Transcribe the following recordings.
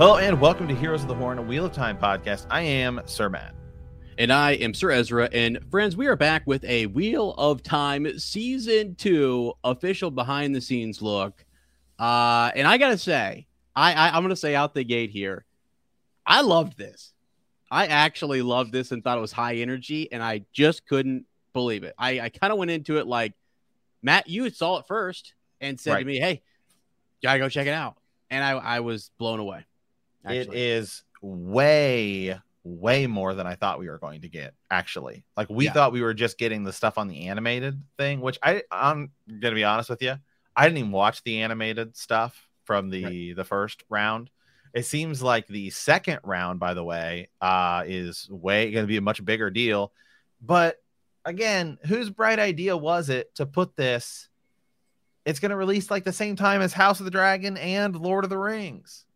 Hello and welcome to Heroes of the Horn, a Wheel of Time podcast. I am Sir Matt. And I am Sir Ezra. And friends, we are back with a Wheel of Time season two official behind the scenes look. Uh, and I gotta say, I, I I'm gonna say out the gate here, I loved this. I actually loved this and thought it was high energy, and I just couldn't believe it. I, I kind of went into it like Matt, you saw it first and said Right. to me, Hey, gotta go check it out. And I, I was blown away. It actually. is way, way more than I thought we were going to get. Actually, like we Yeah. thought we were just getting the stuff on the animated thing, which I I'm gonna be honest with you, I didn't even watch the animated stuff from the the first round. It seems like the second round, by the way, uh, is way going to be a much bigger deal. But again, whose bright idea was it to put this? It's going to release like the same time as House of the Dragon and Lord of the Rings.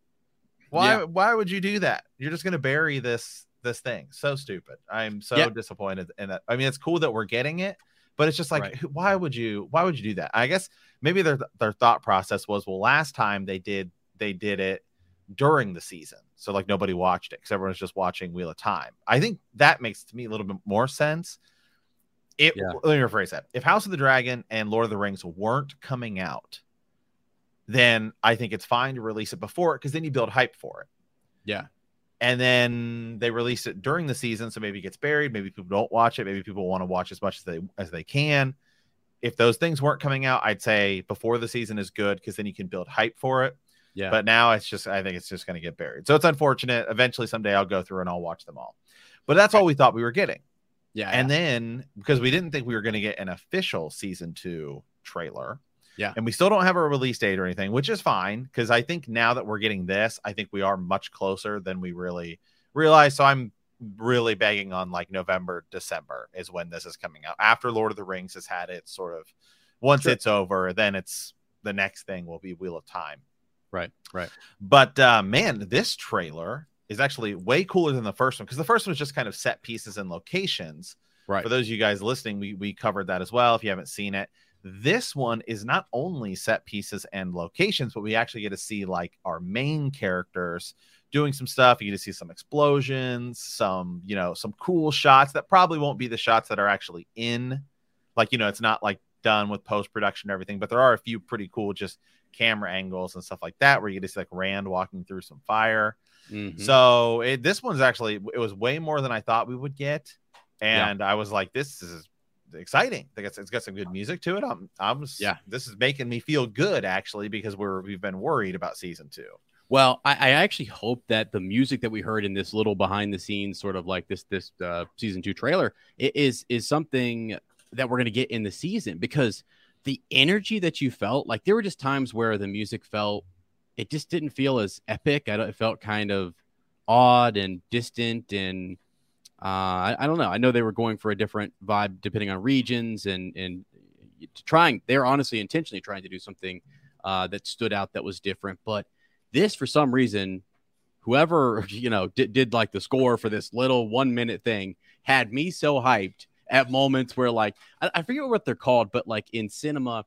Why? Yeah. Why would you do that? You're just going to bury this this thing. So stupid. I'm so Yeah. disappointed in that. I mean, it's cool that we're getting it, but it's just like, Right. why would you? Why would you do that? I guess maybe their their thought process was, well, last time they did they did it during the season, so like nobody watched it because everyone's just watching Wheel of Time. I think that makes to me a little bit more sense. It Yeah. let me rephrase that. If House of the Dragon and Lord of the Rings weren't coming out, then I think it's fine to release it before it because then you build hype for it yeah. and then they release it during the season so maybe it gets buried maybe people don't watch it maybe people want to watch as much as they as they can if those things weren't coming out i'd say before the season is good because then you can build hype for it Yeah. but now it's just i think it's just going to get buried so it's unfortunate eventually someday i'll go through and i'll watch them all but that's all we thought we were getting yeah. and then because we didn't think we were going to get an official season two trailer. Yeah. And we still don't have a release date or anything, which is fine because I think now that we're getting this, I think we are much closer than we really realize. So I'm really begging on like November, December is when this is coming out. After Lord of the Rings has had its sort of once Sure. it's over, then it's the next thing will be Wheel of Time. right. Right. But uh, man, this trailer is actually way cooler than the first one because the first one was just kind of set pieces and locations. Right. For those of you guys listening, we, we covered that as well. If you haven't seen it, this one is not only set pieces and locations, but we actually get to see like our main characters doing some stuff. You get to see some explosions, some, you know, some cool shots that probably won't be the shots that are actually in. Like, you know, it's not like done with post production and everything, but there are a few pretty cool just camera angles and stuff like that where you get to see like Rand walking through some fire. Mhm. So it, this one's actually it was way more than I thought we would get, and I was like, this is exciting. I guess it's got some good music to it. I'm, I'm, Yeah. This is making me feel good actually because we're we've been worried about season two. Well, I, I actually hope that the music that we heard in this little behind the scenes, sort of like this this uh, season two trailer, is is something that we're gonna get in the season because the energy that you felt, like there were just times where the music felt, it just didn't feel as epic. I don't, it felt kind of odd and distant and I, I don't know. I know they were going for a different vibe depending on regions and and trying. They're honestly intentionally trying to do something uh, that stood out that was different. But this, for some reason, whoever you know did, did like the score for this little one minute thing had me so hyped at moments where like I, I forget what they're called, but like in cinema,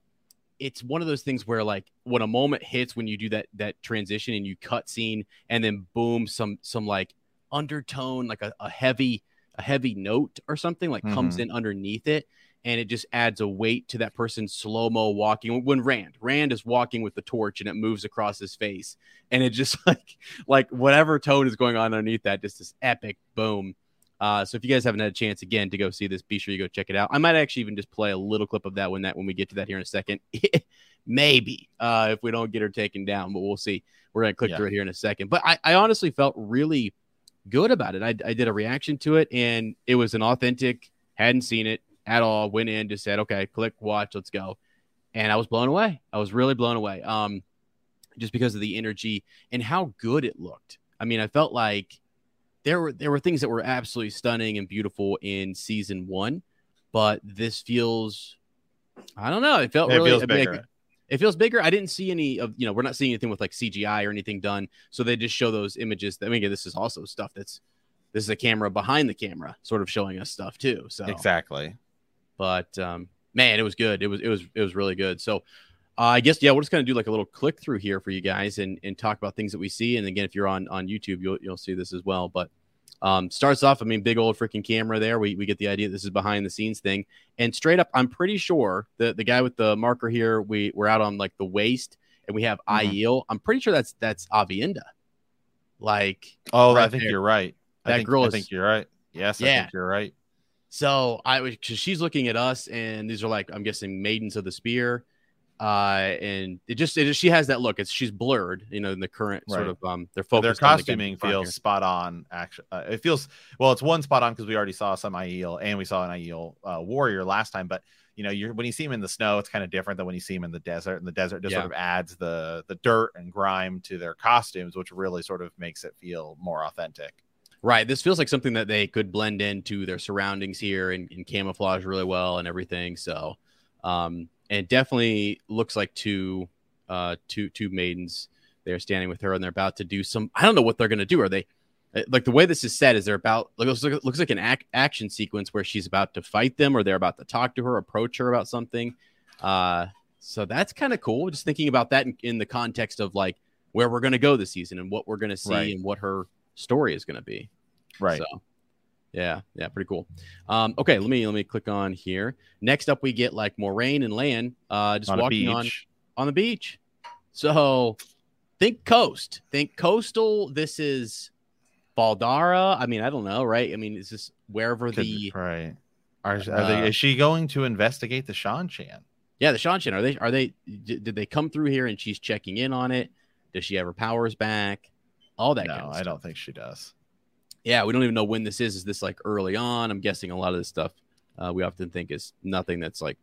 it's one of those things where like when a moment hits when you do that that transition and you cut scene and then boom some some like undertone like a, a heavy a heavy note or something like comes in underneath it and it just adds a weight to that person's slow mo walking. When Rand, Rand is walking with the torch and it moves across his face, and it just like like whatever tone is going on underneath that, just this epic boom. Uh, so if you guys haven't had a chance again to go see this, be sure you go check it out. I might actually even just play a little clip of that when that when we get to that here in a second. Maybe uh, if we don't get her taken down, but we'll see. We're gonna click Yeah. through it here in a second. But I, I honestly felt really good about it. I, I did a reaction to it, and it was an authentic. Hadn't seen it at all. Went in, just said, "Okay, click, watch, let's go," and I was blown away. I was really blown away. Um, just because of the energy and how good it looked. I mean, I felt like there were there were things that were absolutely stunning and beautiful in season one, but this feels, I don't know, it felt It really feels I mean, bigger. It feels bigger. I didn't see any of, you know, we're not seeing anything with like CGI or anything done. So they just show those images. I mean, again, this is also stuff that's, this is a camera behind the camera, sort of showing us stuff too. So, Exactly. but um, man, it was good. It was, it was, it was really good. So, uh, I guess, yeah, we're just to do like a little click through here for you guys and, and talk about things that we see. And again, if you're on, on YouTube, you'll, you'll see this as well. But um, starts off, I mean, big old freaking camera there. We, we get the idea this is behind the scenes thing. And straight up, I'm pretty sure the, the guy with the marker here, we, we're out on like the Waste and we have. Aiel. I'm pretty sure that's that's Aviendha. Like, Oh, I think there. you're right. I That think, girl I think you're right. Yes, I Yeah. think you're right. So I was because she's looking at us, and these are like I'm guessing maidens of the spear, uh, and it just it just, she has that look. It's she's blurred, you know, in the current sort of um their Their focus. the in costuming front feels spot on. Actually, uh, it feels well. It's one spot on because we already saw some Aiel and we saw an Aiel uh, warrior last time. But you know, you're when you see him in the snow, it's kind of different than when you see him in the desert. And the desert just Yeah. sort of adds the the dirt and grime to their costumes, which really sort of makes it feel more authentic. Right. This feels like something that they could blend into their surroundings here and, and camouflage really well and everything. So, um, and definitely looks like two, uh, two, two maidens. They're standing with her and they're about to do some. I don't know what they're going to do. Are they uh, like the way this is said? Is they're about like looks like, looks like an ac- action sequence where she's about to fight them or they're about to talk to her, approach her about something. Uh, so that's kind of cool. Just thinking about that in, in the context of like where we're going to go this season and what we're going to see Right. and what her story is going to be. Right. So, yeah, yeah, pretty cool. Um, okay, let me let me click on here. Next up, we get like Moiraine and Lan, uh, just on walking on on the beach. So, think coast, think coastal. This is Fal Dara. I mean, I don't know, right? I mean, is this wherever Could- the right. Are, are uh, they, is she going to investigate the Seanchan? yeah the Seanchan. are they are they did they come through here and she's checking in on it? Does she have her powers back? All that. No, kind of I don't think she does. Yeah, we don't even know when this is. Is this like early on? I'm guessing a lot of this stuff uh, we often think is nothing that's like,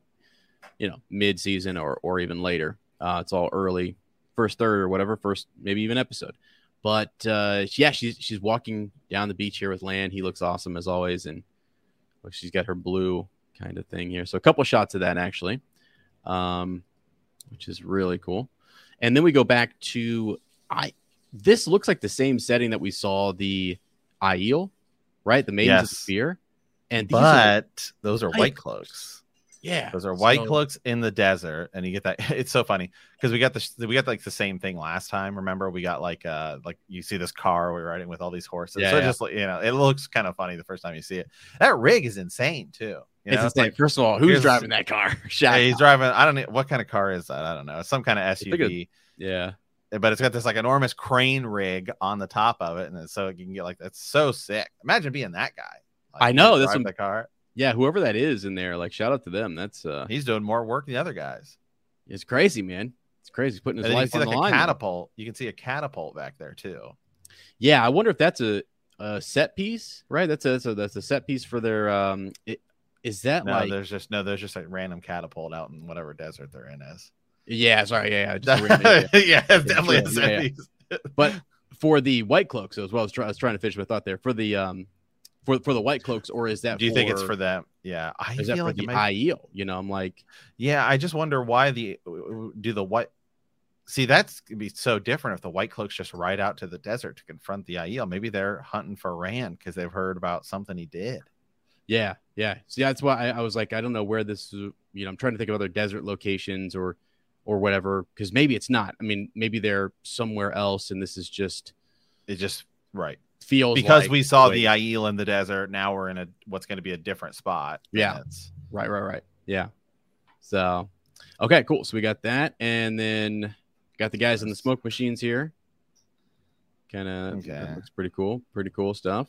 you know, mid season or or even later. Uh, it's all early, first third or whatever, first maybe even episode. But uh, yeah, she's she's walking down the beach here with Lan. He looks awesome as always, and look, she's got her blue kind of thing here. So a couple shots of that actually, um, which is really cool. And then we go back to I. This looks like the same setting that we saw the Aiel, right? The Maidens of the Yes. Spear. And these are, But those are white cloaks. yeah, Those are white so- cloaks in the desert, and you get that. It's so funny because we got this. We got like the same thing last time. Remember, we got like uh like you see this car we're riding with all these horses. Yeah, so yeah. just you know, it looks kind of funny the first time you see it. That rig is insane too. You It's know, insane. like First of all, who's driving that car? yeah, he's driving. I don't know what kind of car is that. I don't know. It's some kind of SUV. yeah. But it's got this like enormous crane rig on the top of it, and it's so you can get like that's so sick. Imagine being that guy. Like, I know, that's what- the car. Yeah, whoever that is in there, like shout out to them. That's uh He's doing more work than the other guys. it's crazy, man. It's crazy putting his And you life can on see the like a line. catapult. You can see a catapult back there too. Yeah, I wonder if that's a, a set piece, right? That's a, that's a that's a set piece for their. Um, it, is that No, like? there's just no, there's just a random catapult out in whatever desert they're in is. Yeah, sorry, yeah, yeah, just a random- yeah, yeah. definitely sure, a set yeah, yeah. But for the white cloaks as well, I was, try, I was trying to finish my thought there. For the um, for for the white cloaks, or is that? Do you think it's for them? Yeah, I Is that for like the might- Aiel? You know, I'm like, Yeah, I just wonder why the do the white. See, that's gonna be so different if the white cloaks just ride out to the desert to confront the Aiel. Maybe they're hunting for Rand because they've heard about something he did. yeah, yeah. See, that's why I, I was like, I don't know where this. is- You know, I'm trying to think of other desert locations or or whatever because maybe it's not. I mean, maybe they're somewhere else, and this is just It just right feels because like we saw the Aiel in the desert. Now we're in a what's going to be a different spot. Yeah. it's- Right, right, right. Yeah. So, okay, cool. So we got that, and then got the guys in the smoke machines here. Kind of Okay. looks pretty cool. Pretty cool stuff.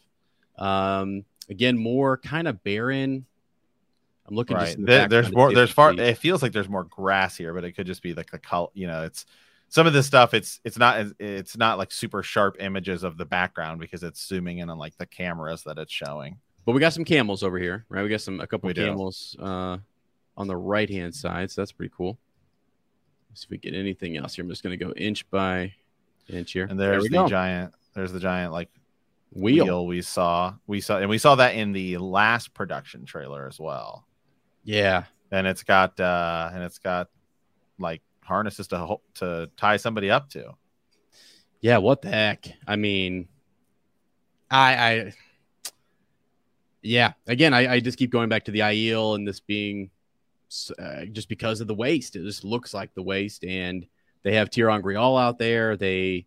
Um, again, more kind of barren. I'm looking just right. the There- there's more. There's far. see- It feels like there's more grass here, but it could just be like the color. You know, it's some of this stuff. It's it's not it's not like super sharp images of the background because it's zooming in on like the cameras that it's showing. But we got some camels over here, right? We got some a couple We camels uh, on the right hand side, so that's pretty cool. Let's see if we get anything else here. I'm just going to go inch by inch here. And there's we the go. giant. There's the giant like wheel. wheel. we saw. We saw, and we saw that in the last production trailer as well. Yeah, And it's got uh and it's got like harnesses to to tie somebody up to. Yeah, what the heck? I mean, I, I, yeah. Again, I, I just keep going back to the Aiel and this being uh, just because of the waste. It just looks like the waste, and they have Tyron Grial out there. They,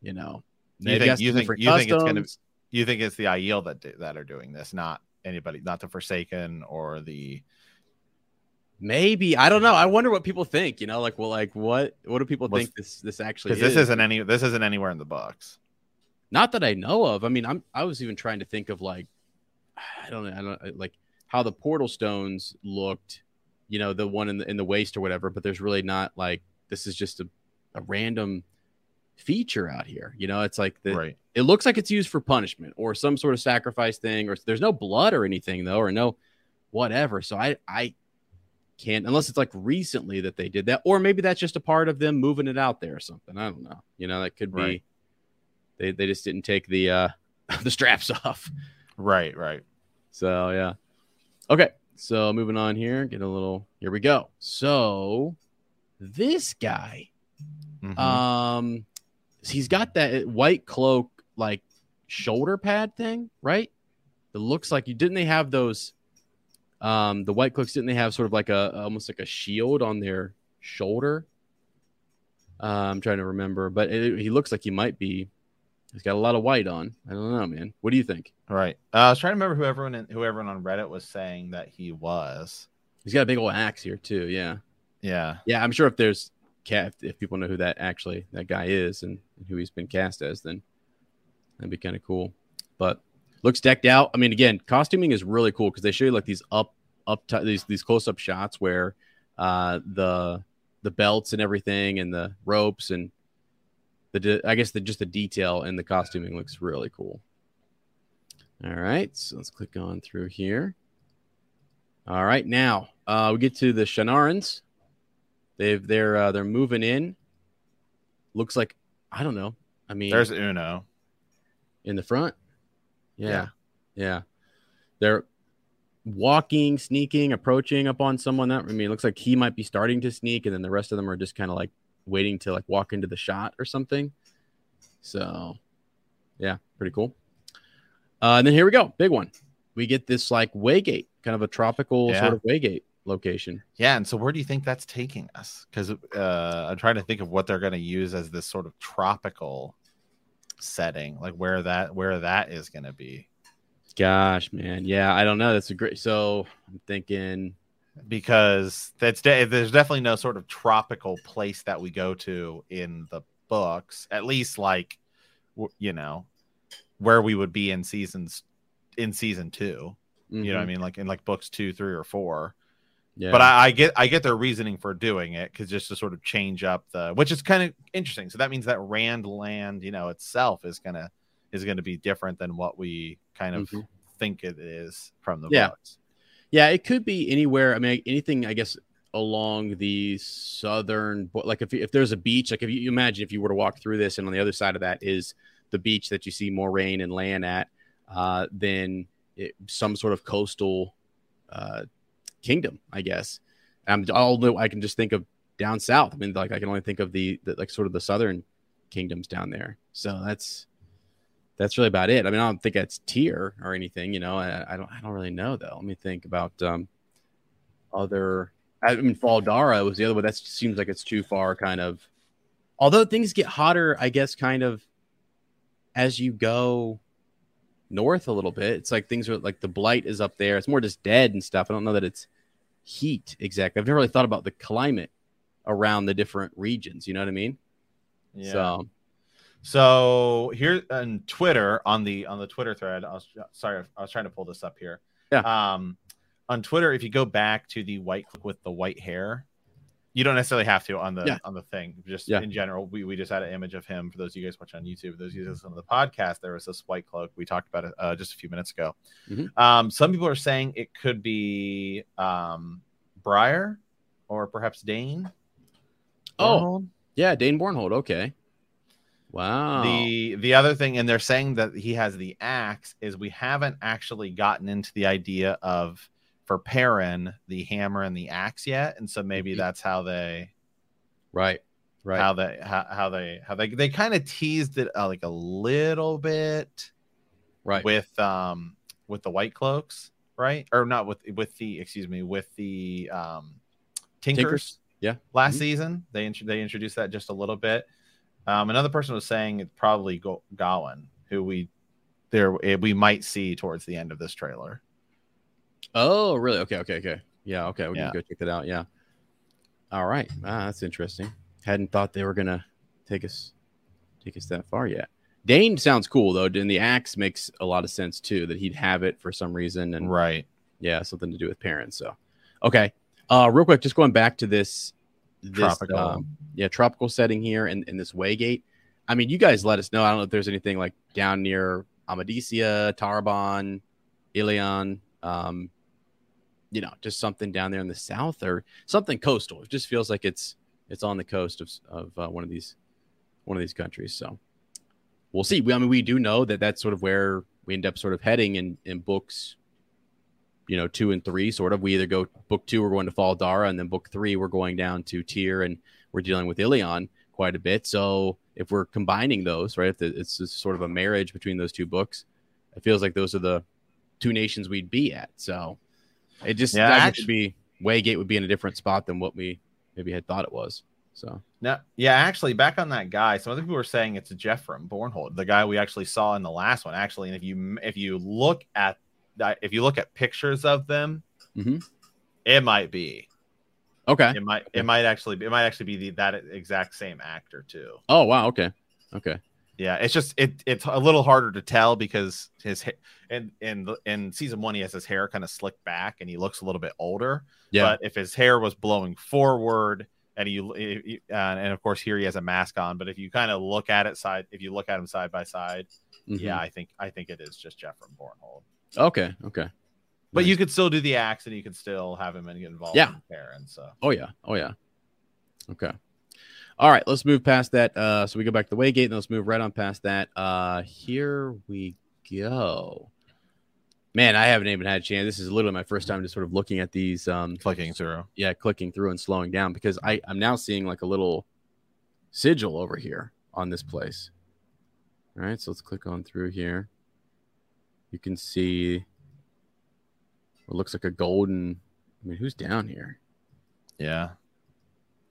you know, You think- you think- you think it's gonna-. You think it's the Aiel that do, that are doing this, not anybody, not the Forsaken or the Maybe I don't know. I wonder what people think. You know, like well, like what what do people think this this actually because is? this isn't any this isn't anywhere in the books. Not that I know of. I mean, I'm I was even trying to think of like I don't know, I don't like how the portal stones looked, you know, the one in the in the waste or whatever, but there's really not like this is just a, a random feature out here. You know, it's like the right. it looks like it's used for punishment or some sort of sacrifice thing, or there's no blood or anything though, or no whatever. So I I can't unless it's like recently that they did that, or maybe that's just a part of them moving it out there or something. I don't know. You know, that could be Right. they they just didn't take the uh the straps off. Right, right. So yeah. Okay. So moving on here, get a little here we go. So this guy, Mhm. um he's got that white cloak like shoulder pad thing, right? It looks like you didn't they have those um the white cloaks didn't they have sort of like a almost like a shield on their shoulder? Uh, I'm trying to remember, but it, he looks like he might be. He's got a lot of white on. I don't know, man. What do you think? All right. Uh, I was trying to remember who everyone in, who everyone on Reddit was saying that he was. He's got a big old axe here too. Yeah, Yeah. yeah. I'm sure if there's cat, if people know who that actually that guy is and, and who he's been cast as, then that'd be kind of cool. But looks decked out. I mean, again, costuming is really cool because they show you like these up up t- these these close up shots where uh the the belts and everything and the ropes and the de- I guess the just the detail in the costuming looks really cool. All right, so let's click on through here. All right, now uh, we get to the Shienarans. They've they're uh, they're moving in. Looks like I don't know. I mean, There's Uno. in the front. Yeah. Yeah. Yeah. They're walking, sneaking, approaching up on someone that I mean, it looks like he might be starting to sneak, and then the rest of them are just kind of like waiting to like walk into the shot or something. So yeah, pretty cool. Uh, and then here we go. Big one. We get this like waygate, kind of a tropical Yeah. sort of waygate location. Yeah, and so where do you think that's taking us? Because uh, I'm trying to think of what they're going to use as this sort of tropical setting, like where that where that is going to be. Gosh, man. Yeah, I don't know. That's a great. So I'm thinking Because that's de- there's definitely no sort of tropical place that we go to in the books, at least like you know where we would be in seasons in season two. You know what I mhm. mean? Like in like books two, three, or four. Yeah. But I, I get I get their reasoning for doing it because just to sort of change up the which is kind of interesting. So that means that Rand land, you know, itself is gonna is gonna be different than what we kind of Mhm. think it is from the Yeah. books. Yeah, it could be anywhere. I mean, anything, I guess, along the southern, like if, if there's a beach, like if you you imagine if you were to walk through this and on the other side of that is the beach that you see Moiraine and Lan at, uh, then it, some sort of coastal uh, kingdom, I guess. Um, although I can just think of down south. I mean, like I can only think of the, the like sort of the southern kingdoms down there. So that's that's really about it. I mean, I don't think that's Tear or anything. You know, I, I don't I don't really know though. Let me think about um other. I mean, Fal Dara was the other one. That seems like it's too far, kind of. Although things get hotter, I guess, kind of as you go north a little bit. It's like things are like the blight is up there. It's more just dead and stuff. I don't know that it's heat exactly. I've never really thought about the climate around the different regions. You know what I mean? Yeah. So So here on Twitter, on the on the Twitter thread, I was sorry, I was trying to pull this up here. Yeah. Um, on Twitter, if you go back to the white with the white hair, you don't necessarily have to on the Yeah. on the thing. Just Yeah. in general, we, we just had an image of him for those of you guys watching on YouTube. Those of you listening to the podcast, there was this white cloak. We talked about it uh, just a few minutes ago. Mhm. Um, some people are saying it could be um, Byar or perhaps Dain. Oh. Bornhald. yeah, Dain Bornhald. Okay. Wow. The the other thing, and they're saying that he has the axe, is we haven't actually gotten into the idea of for Perrin the hammer and the axe yet, and so maybe Mhm. that's how they right. Right. how they how, how they how they they kind of teased it uh, like a little bit right. with um with the white cloaks, right? Or not with with the excuse me with the um tinkers, Tinkers? Yeah. last Mhm. season. They int- they introduced that just a little bit. Um, another person was saying it's probably Go- Gawain, who we there we might see towards the end of this trailer. Oh, really? Okay, okay, okay. Yeah, okay. We Yeah. can go check that out. Yeah. All right. Ah, that's interesting. Hadn't thought they were gonna take us take us that far yet. Dain sounds cool though, and the axe makes a lot of sense too. That he'd have it for some reason, and Right. yeah, something to do with Perrin's. So, okay. Uh, real quick, just going back to this, this Tropical. um, yeah, tropical setting here and in this Waygate. I mean, you guys let us know. I don't know if there's anything like down near Amadicia, Tarabon, Illian, um, you know, just something down there in the south or something coastal. It just feels like it's it's on the coast of of uh, one of these one of these countries. So we'll see. We, I mean, we do know that that's sort of where we end up sort of heading in in books. You know, two and three, sort of. We either go book two, we're going to Fal Dara, and then book three, we're going down to Tear, and we're dealing with Illian quite a bit. So if we're combining those, right, if the, it's sort of a marriage between those two books, it feels like those are the two nations we'd be at. So it just Yeah, it'd be Waygate would be in a different spot than what we maybe had thought it was. So No, yeah, actually, back on that guy. Some other people were saying it's Geofram Bornhald, the guy we actually saw in the last one. Actually, and if you if you look at that, if you look at pictures of them, Mhm. it might be. okay. It might it might actually be, it might actually be the, that exact same actor too. Oh wow. Okay. Okay. Yeah, it's just it it's a little harder to tell because his ha- in in season one he has his hair kind of slicked back and he looks a little bit older. Yeah. But if his hair was blowing forward and you uh, and of course here he has a mask on, but if you kind of look at it side, if you look at him side by side, Mhm. yeah, I think I think it is just Jeff from Bornhold. Okay. Okay. But Nice. you could still do the axe and you could still have him and get involved Yeah. in Karen. So Oh yeah. Oh yeah. Okay. All right, let's move past that. Uh, so we go back to the Waygate, and let's move right on past that. Uh, here we go. Man, I haven't even had a chance. This is literally my first time just sort of looking at these. Um, clicking through. yeah, clicking through and slowing down because I I'm now seeing like a little sigil over here on this place. All right, so let's click on through here. You can see what looks like a golden. I mean, who's down here? Yeah.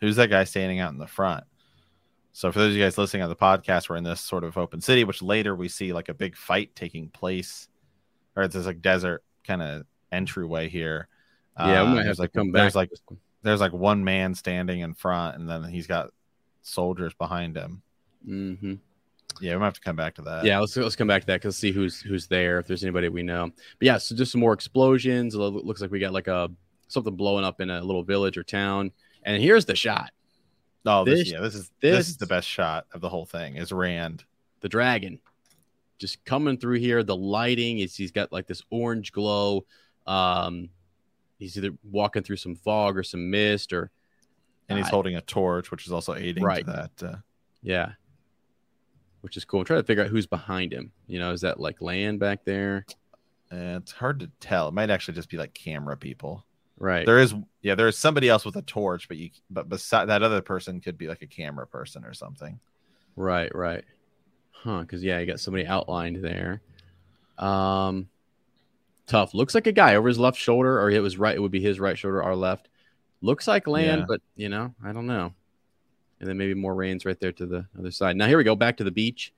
Who's that guy standing out in the front? So for those of you guys listening on the podcast, we're in this sort of open city, which later we see like a big fight taking place, or it's this like desert kind of entryway here. Yeah, we Uh, might have there's to like come back. there's like one. there's like one man standing in front, and then he's got soldiers behind him. Mhm. Yeah, we might have to come back to that. Yeah, let's let's come back to that because see who's who's there if there's anybody we know. But yeah, so just some more explosions. It looks like we got like a something blowing up in a little village or town. And here's the shot. Oh, this, This- yeah, this is this, this- is the best shot of the whole thing. Is Rand? the dragon just coming through here the lighting is he's got like this orange glow um he's either walking through some fog or some mist or and he's I- holding a torch, which is also aiding Right. to that. Uh, yeah which is cool i'm trying to figure out who's behind him you know is that like Lan back there uh, it's hard to tell. It might actually just be like camera people. Right. There is, yeah, there is somebody else with a torch, but you, but beside that other person could be like a camera person or something. right right. Huh because yeah you got somebody outlined there. Um tough. Looks like a guy over his left shoulder or it was right it would be his right shoulder our left. Looks like Lan Yeah. but you know i don't know. And then maybe Moiraine's right there to the other side. Now here we go back to the beach.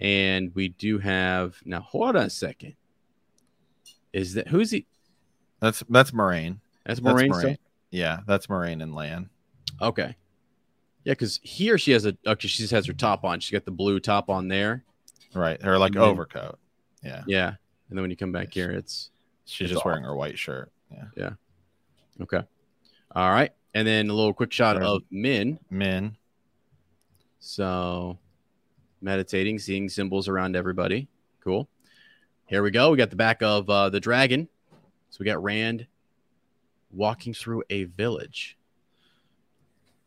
And we do have now hold on a second. Is that who's he? That's that's Moiraine. That's That's Moiraine, Moiraine. Yeah, that's Moiraine and Lan. okay yeah because he or she has a okay she just has her top on she's got the blue top on there Right, her like And then- overcoat. Yeah, yeah and then when you come back here it's she's It's just all- wearing her white shirt. Yeah. Yeah, Okay. All right. And then a little quick shot There's- of Min. Min. So meditating, seeing symbols around everybody. Cool. Here we go. We got the back of uh, the dragon. So we got Rand walking through a village.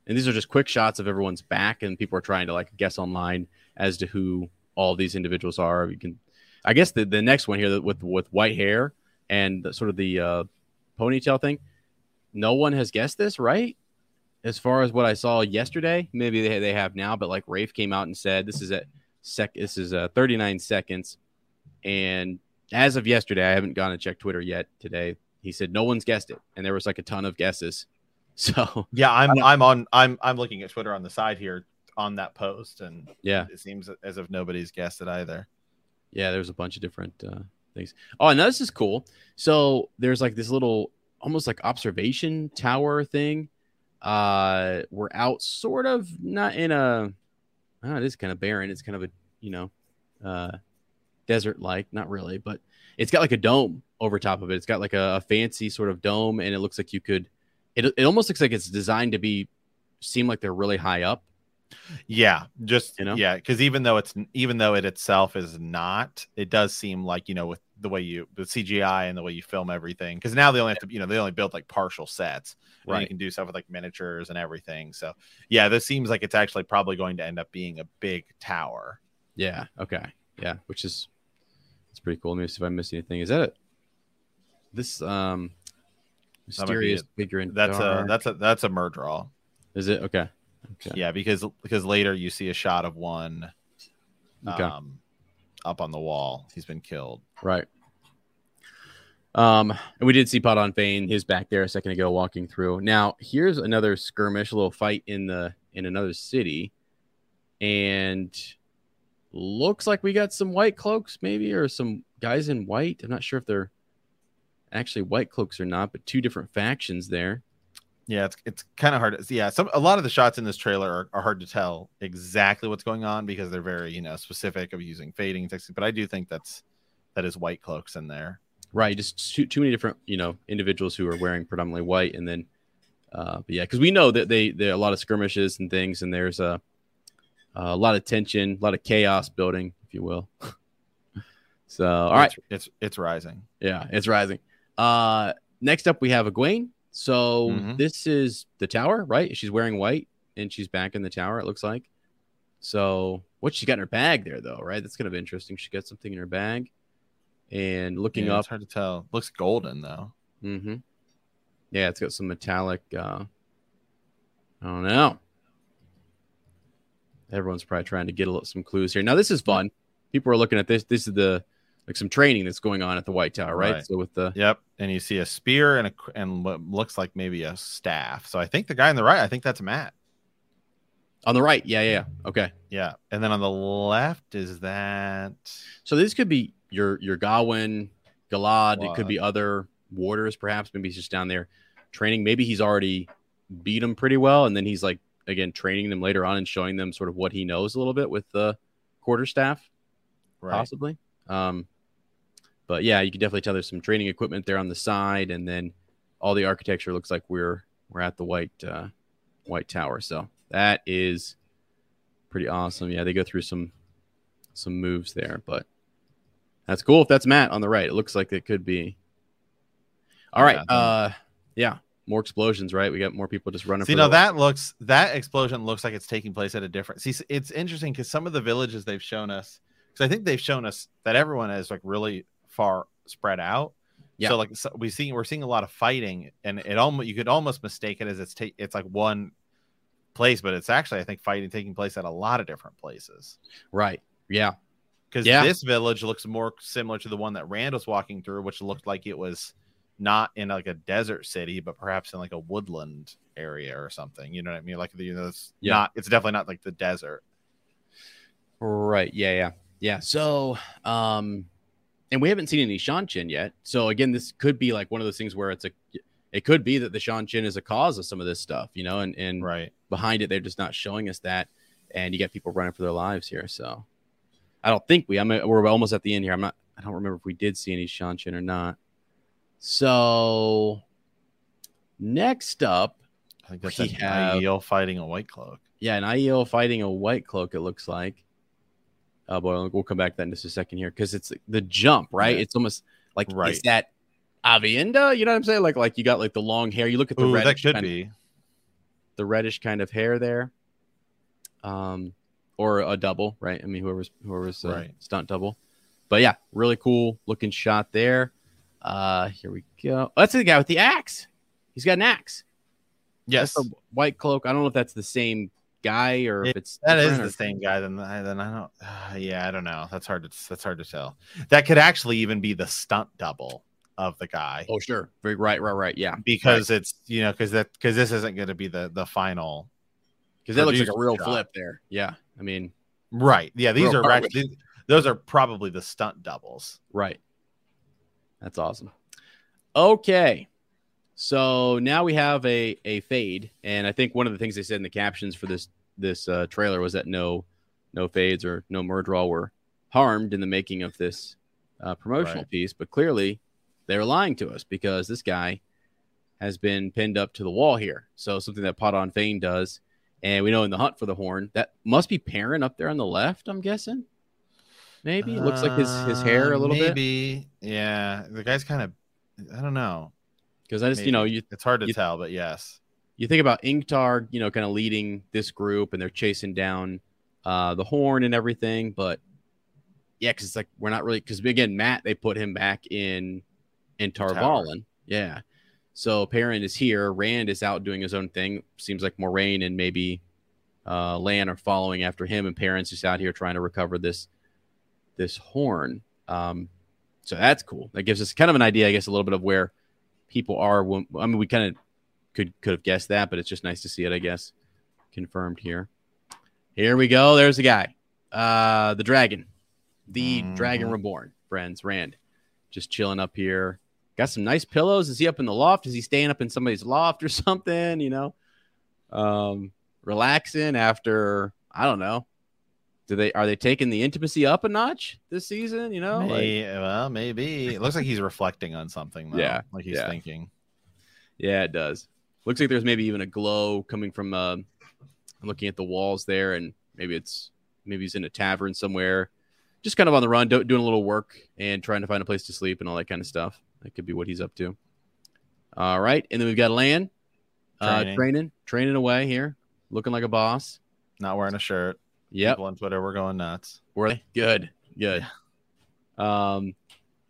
And these are just quick shots of everyone's back, and people are trying to like guess online as to who all these individuals are. You can, I guess, the, the next one here with with white hair and sort of the uh, ponytail thing. No one has guessed this, right? As far as what I saw yesterday, maybe they, they have now, but like Rafe came out and said this is at sec this is uh, 39 seconds, and as of yesterday, I haven't gone and checked Twitter yet. Today, he said no one's guessed it, and there was like a ton of guesses. So Yeah, I'm I'm on I'm I'm looking at Twitter on the side here on that post, and yeah, it seems as if nobody's guessed it either. Yeah, there's a bunch of different uh, things. Oh, and this is cool. So there's like this little, almost like observation tower thing. Uh, we're out, sort of not in a. Oh, it is kind of barren. It's kind of a you know, uh, desert like, not really, but it's got like a dome over top of it. It's got like a, a fancy sort of dome, and it looks like you could. It it almost looks like it's designed to be seem like they're really high up. Yeah, just You know? yeah, because even though it's even though it itself is not, it does seem like you know with the way you the CGI and the way you film everything. Because now they only have to you know they only build like partial sets, and Right. You can do stuff with like miniatures and everything. So yeah, this seems like it's actually probably going to end up being a big tower. Yeah. Okay. Yeah. Which is it's pretty cool. Let me see if I missed anything. Is that it? This um That might be mysterious figure in That's a that's a that's a Myrddraal. is it okay? Okay. Yeah, because because later you see a shot of one Okay. um up on the wall. He's been killed. Right. Um, and we did see Padan Fain, his back there a second ago, walking through. Now, here's another skirmish, a little fight in the in another city, and looks like we got some white cloaks, maybe, or some guys in white. I'm not sure if they're actually white cloaks or not, but two different factions there. Yeah, it's it's kind of hard. To, yeah, some a lot of the shots in this trailer are, are hard to tell exactly what's going on because they're very you know specific of using fading and texting. But I do think that's that is white cloaks in there. Right, just too, too many different, you know, individuals who are wearing predominantly white, and then, uh, but yeah, because we know that they there are a lot of skirmishes and things, and there's a a lot of tension, a lot of chaos building, if you will. so, all right, it's it's, it's rising. yeah, it's rising. Uh, next up, we have Egwene. So Mhm. this is the tower, right? She's wearing white, and she's back in the tower. It looks like. So what she got in her bag there, though, right? That's kind of interesting. She got something in her bag, and looking Yeah, up it's hard to tell. Looks golden though. Mm-hmm. Yeah, it's got some metallic. Uh, I don't know. Everyone's probably trying to get a little, some clues here. Now this is fun. People are looking at this. This is the like some training that's going on at the White Tower, right? Right. So with the Yep, and you see a spear and a and what looks like maybe a staff. So I think the guy on the right, I think that's Mat. on the right, yeah, yeah, yeah. Okay. Yeah, and then on the left is that So this could be your your Gawain, Galad. It could be other warders, perhaps. Maybe he's just down there training. Maybe he's already beat them pretty well, and then he's like again training them later on and showing them sort of what he knows a little bit with the quarterstaff, right. possibly. Um, but yeah, you can definitely tell there's some training equipment there on the side, and then all the architecture looks like we're we're at the white uh, white tower. So that is pretty awesome. Yeah, they go through some some moves there, but that's cool. If that's Mat on the right, it looks like it could be. All right. Yeah. Uh, yeah, more explosions. Right, we got more people just running. See, now that looks that explosion looks like it's taking place at a different. See, it's interesting because some of the villages they've shown us, because I think they've shown us that everyone is like really far spread out. Yeah. So like so we see we're seeing a lot of fighting, and it almost you could almost mistake it as it's ta- it's like one place, but it's actually I think fighting taking place at a lot of different places. right. Yeah. Because Yeah. this village looks more similar to the one that Rand was walking through, which looked like it was not in like a desert city, but perhaps in like a woodland area or something. You know what I mean? Like the, you know, it's Yeah. not. It's definitely not like the desert. Right. Yeah. Yeah. Yeah. So, um, and we haven't seen any Seanchan yet. So again, this could be like one of those things where it's a, it could be that the Seanchan is a cause of some of this stuff, you know, and and Right. behind it they're just not showing us that, and you got people running for their lives here. So, I don't think we. I'm. We're almost at the end here. I'm not. I don't remember if we did see any Seanchan or not. So, next up, I think that's We an have- Aiel fighting a white cloak. Yeah, an Aiel fighting a white cloak. It looks like. Oh boy, we'll come back to that in just a second here because it's the jump, right? Yeah. It's almost like Right. is that Aviendha? You know what I'm saying? Like like you got like the long hair. You look at the Ooh, that reddish could kind, be. the reddish kind of hair there, um, or a double, right? I mean, whoever's whoever's uh, Right. stunt double. But yeah, really cool looking shot there. Uh, here we go. Oh, that's the guy with the axe. He's got an axe. Yes, a white cloak. I don't know if that's the same guy or if It- it's that is different the or- same guy. Then I then I don't. Uh, yeah, I don't know. That's hard to that's hard to tell. That could actually even be the stunt double of the guy. Oh, sure. Very right, right, right. Yeah. because it's you know because that because this isn't going to be the the final Because that looks like a real shot. flip there. Yeah. I mean, right yeah these are actually those are probably the stunt doubles right. That's awesome. Okay. So now we have a a fade, and I think one of the things they said in the captions for this this uh, trailer was that no no fades or no Myrddraal were harmed in the making of this uh, promotional Right. piece, but clearly they were lying to us because this guy has been pinned up to the wall here. So something that Padan Fain does, and we know in the hunt for the horn that must be Perrin up there on the left. I'm guessing. Maybe it looks like his his hair a Uh, little bit maybe yeah the guy's kind of i don't know because I just you know you it's hard to you- tell but yes you think about Ingtar, you know, kind of leading this group and they're chasing down uh, the horn and everything. But yeah, because it's like we're not really because again, Mat they put him back in in. Tar Valon. Yeah. So Perrin is here. Rand is out doing his own thing. Seems like Moiraine and maybe uh, Lan are following after him, and Perrin's just out here trying to recover this this horn. Um, so that's cool. That gives us kind of an idea, I guess, a little bit of where people are. When, I mean, we kind of could could have guessed that, but it's just nice to see it, I guess, confirmed here. Here we go. There's the guy, uh, the dragon, the dragon Mhm. reborn, friends. Rand, just chilling up here. Got some nice pillows. Is he up in the loft? Is he staying up in somebody's loft or something? You know, um, relaxing after I don't know. Do they are they taking the intimacy up a notch this season? You know, like- well maybe it looks like he's reflecting on something though. Yeah, like he's yeah. thinking Yeah, it does. Looks like there's maybe even a glow coming from uh, looking at the walls there, and maybe it's maybe he's in a tavern somewhere, just kind of on the run, do, doing a little work and trying to find a place to sleep and all that kind of stuff. That could be what he's up to. All right, and then we've got Lan uh, Training. training, training away here, looking like a boss. not wearing a shirt Yep, people on twitter we're going nuts were they good? Good. Um,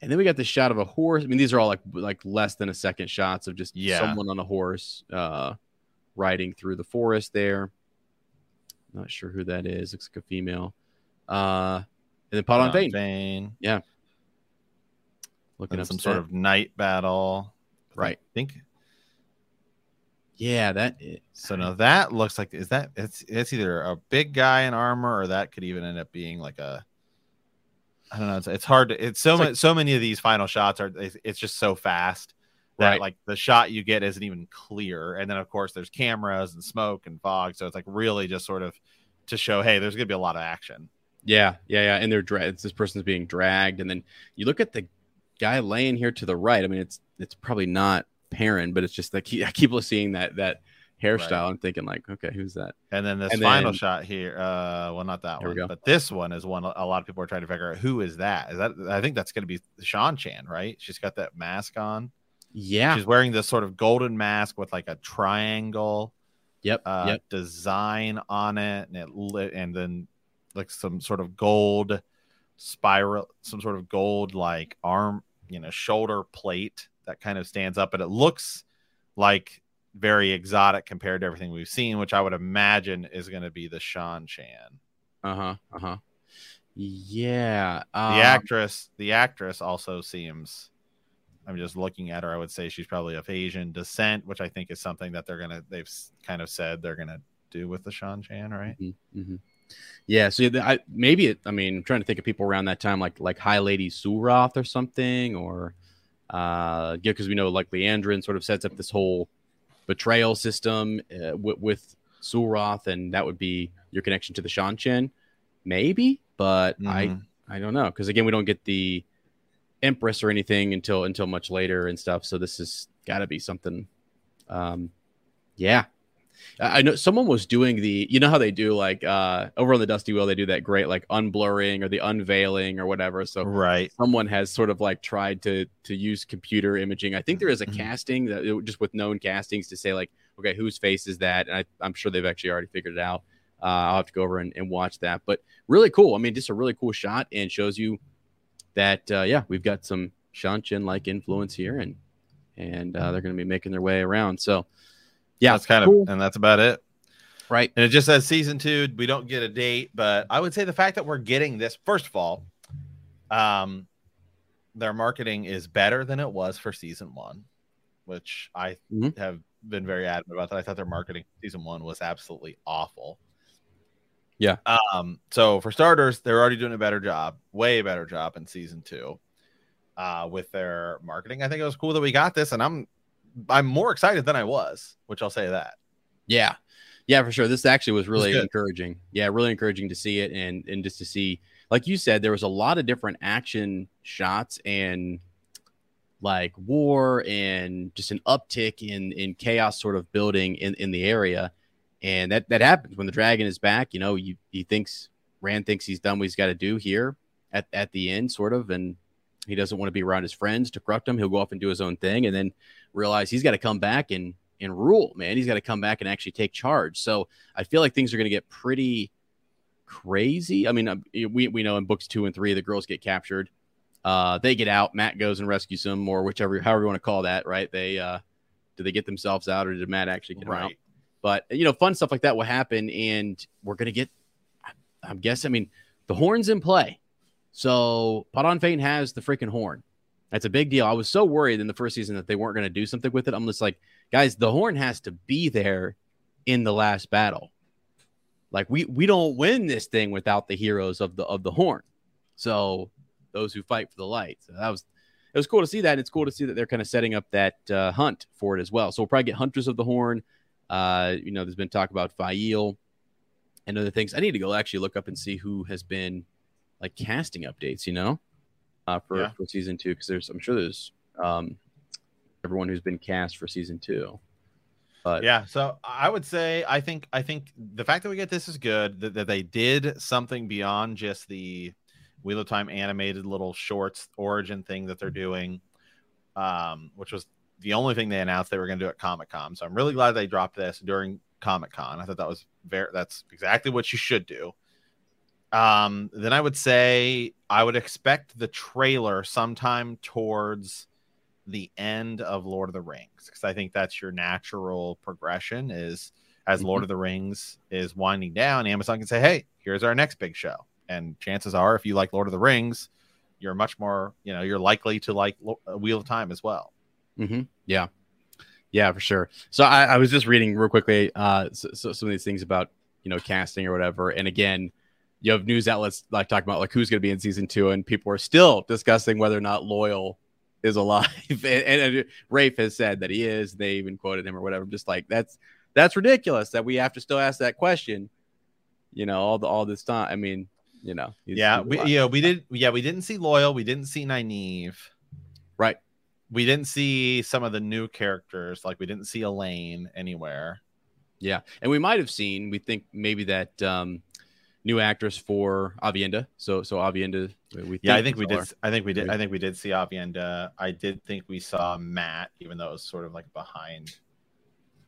and then we got the shot of a horse. I mean, these are all like like less than a second shots of just Yeah. someone on a horse uh, riding through the forest there. Not sure who that is. Looks like a female. Uh, and then Padan Fain Vane. looking at some sort of night battle Right. I think yeah. That So now that looks like is that it's it's either a big guy in armor or that could even end up being like a I don't know. It's, it's hard to. It's so It's like- so many of these final shots are. It's, it's just so fast that Right. like the shot you get isn't even clear. And then of course there's cameras and smoke and fog. So it's like really just sort of to show, hey, there's gonna be a lot of action. Yeah, yeah, yeah. And they're dra- this person's being dragged, and then you look at the guy laying here to the right. I mean, it's it's probably not Perrin, but it's just like I keep seeing that that hairstyle. Right. I'm thinking like, okay, who's that? And then this and final then, shot here, uh, well, not that one, but this one is one a lot of people are trying to figure out who is that. Is that I think that's going to be Seanchan, right? She's got that mask on. Yeah, she's wearing this sort of golden mask with like a triangle. Yep, uh, yep. design on it, and it lit, and then like some sort of gold spiral, some sort of gold like arm, you know, shoulder plate that kind of stands up, but it looks like very exotic compared to everything we've seen, which I would imagine is going to be the Seanchan. Uh huh. Uh huh. Yeah. Um, the actress, the actress also seems. I'm just looking at her. I would say she's probably of Asian descent, which I think is something that they're gonna. They've kind of said they're gonna do with the Seanchan, right? Mm-hmm, mm-hmm. Yeah. So I, maybe it. I mean, I'm trying to think of people around that time, like like High Lady Suroth or something, or uh, yeah, because we know like Liandrin sort of sets up this whole betrayal system uh, with, with Suroth, and that would be your connection to the Seanchan, maybe. But mm-hmm. I I don't know because again, we don't get the Empress or anything until until much later and stuff. So this has got to be something. Um, yeah, I know someone was doing the, you know how they do like uh over on the Dusty Wheel, they do that great like unblurring or the unveiling or whatever. So right, someone has sort of like tried to to use computer imaging. I think there is a mm-hmm. casting that just with known castings to say like, okay, whose face is that? And I, am sure they've actually already figured it out. Uh, I'll have to go over and, and watch that, but really cool. I mean, just a really cool shot and shows you that uh, yeah, we've got some Seanchan like influence here, and and uh, they're going to be making their way around. So yeah, that's kind cool. of, and that's about it. Right. And it just says season two. We don't get a date, but I would say the fact that we're getting this, first of all, um, their marketing is better than it was for season one, which I mm-hmm. have been very adamant about that. I thought their marketing season one was absolutely awful. Yeah. Um, so for starters, they're already doing a better job, way better job in season two. Uh, with their marketing. I think it was cool that we got this, and I'm I'm more excited than I was, which I'll say that. Yeah. Yeah, for sure. This actually was really was encouraging. Yeah, really encouraging to see it and and just to see like you said there was a lot of different action shots and like war and just an uptick in in chaos sort of building in in the area. And that that happens when the dragon is back, you know, you he thinks Rand thinks he's done what he's got to do here at at the end sort of and he doesn't want to be around his friends to corrupt them. He'll go off and do his own thing, and then realize he's got to come back and and rule. Man, he's got to come back and actually take charge. So I feel like things are going to get pretty crazy. I mean, uh, we we know in books two and three, the girls get captured. Uh, they get out. Mat goes and rescues them, or whichever, however you want to call that. Right? They uh, do they get themselves out, or did Mat actually get right. them out? But you know, fun stuff like that will happen, and we're gonna get. I'm guessing. I mean, the horns in play. So Padan Fain has the freaking horn. That's a big deal. I was so worried in the first season that they weren't going to do something with it. I'm just like, guys, the horn has to be there in the last battle. Like we we don't win this thing without the heroes of the of the horn. So those who fight for the light. So that was it was cool to see that. And it's cool to see that they're kind of setting up that uh, hunt for it as well. So we'll probably get hunters of the horn. Uh, you know, there's been talk about Faile and other things. I need to go actually look up and see who has been like casting updates, you know, uh, for, yeah. for season two because there's I'm sure there's um, everyone who's been cast for season two. But yeah, so I would say I think I think the fact that we get this is good that, that they did something beyond just the Wheel of Time animated little shorts origin thing that they're doing, um, which was the only thing they announced they were going to do at Comic Con. So I'm really glad they dropped this during Comic Con. I thought that was very that's exactly what you should do. Um, then I would say I would expect the trailer sometime towards the end of Lord of the Rings because I think that's your natural progression is as mm-hmm. Lord of the Rings is winding down, Amazon can say, "Hey, here's our next big show." And chances are, if you like Lord of the Rings, you're much more, you know, you're likely to like uh, Wheel of Time as well. Mm-hmm. Yeah, yeah, for sure. So I, I was just reading real quickly, uh, so, so some of these things about you know casting or whatever, and again you have news outlets like talking about like who's going to be in season two, and people are still discussing whether or not Loial is alive. and, and, and Rafe has said that he is. They even quoted him or whatever. I'm just like that's that's ridiculous that we have to still ask that question. You know, all the all this time. I mean, you know, yeah, we yeah we did yeah we didn't see Loial, we didn't see Nynaeve, right? we didn't see some of the new characters, like we didn't see Elayne anywhere. Yeah, and we might have seen. We think maybe that um, new actress for Aviendha. So so Aviendha. We Yeah, I think we did. I think we did. I think we did see Aviendha. I did think we saw Mat, even though it was sort of like a behind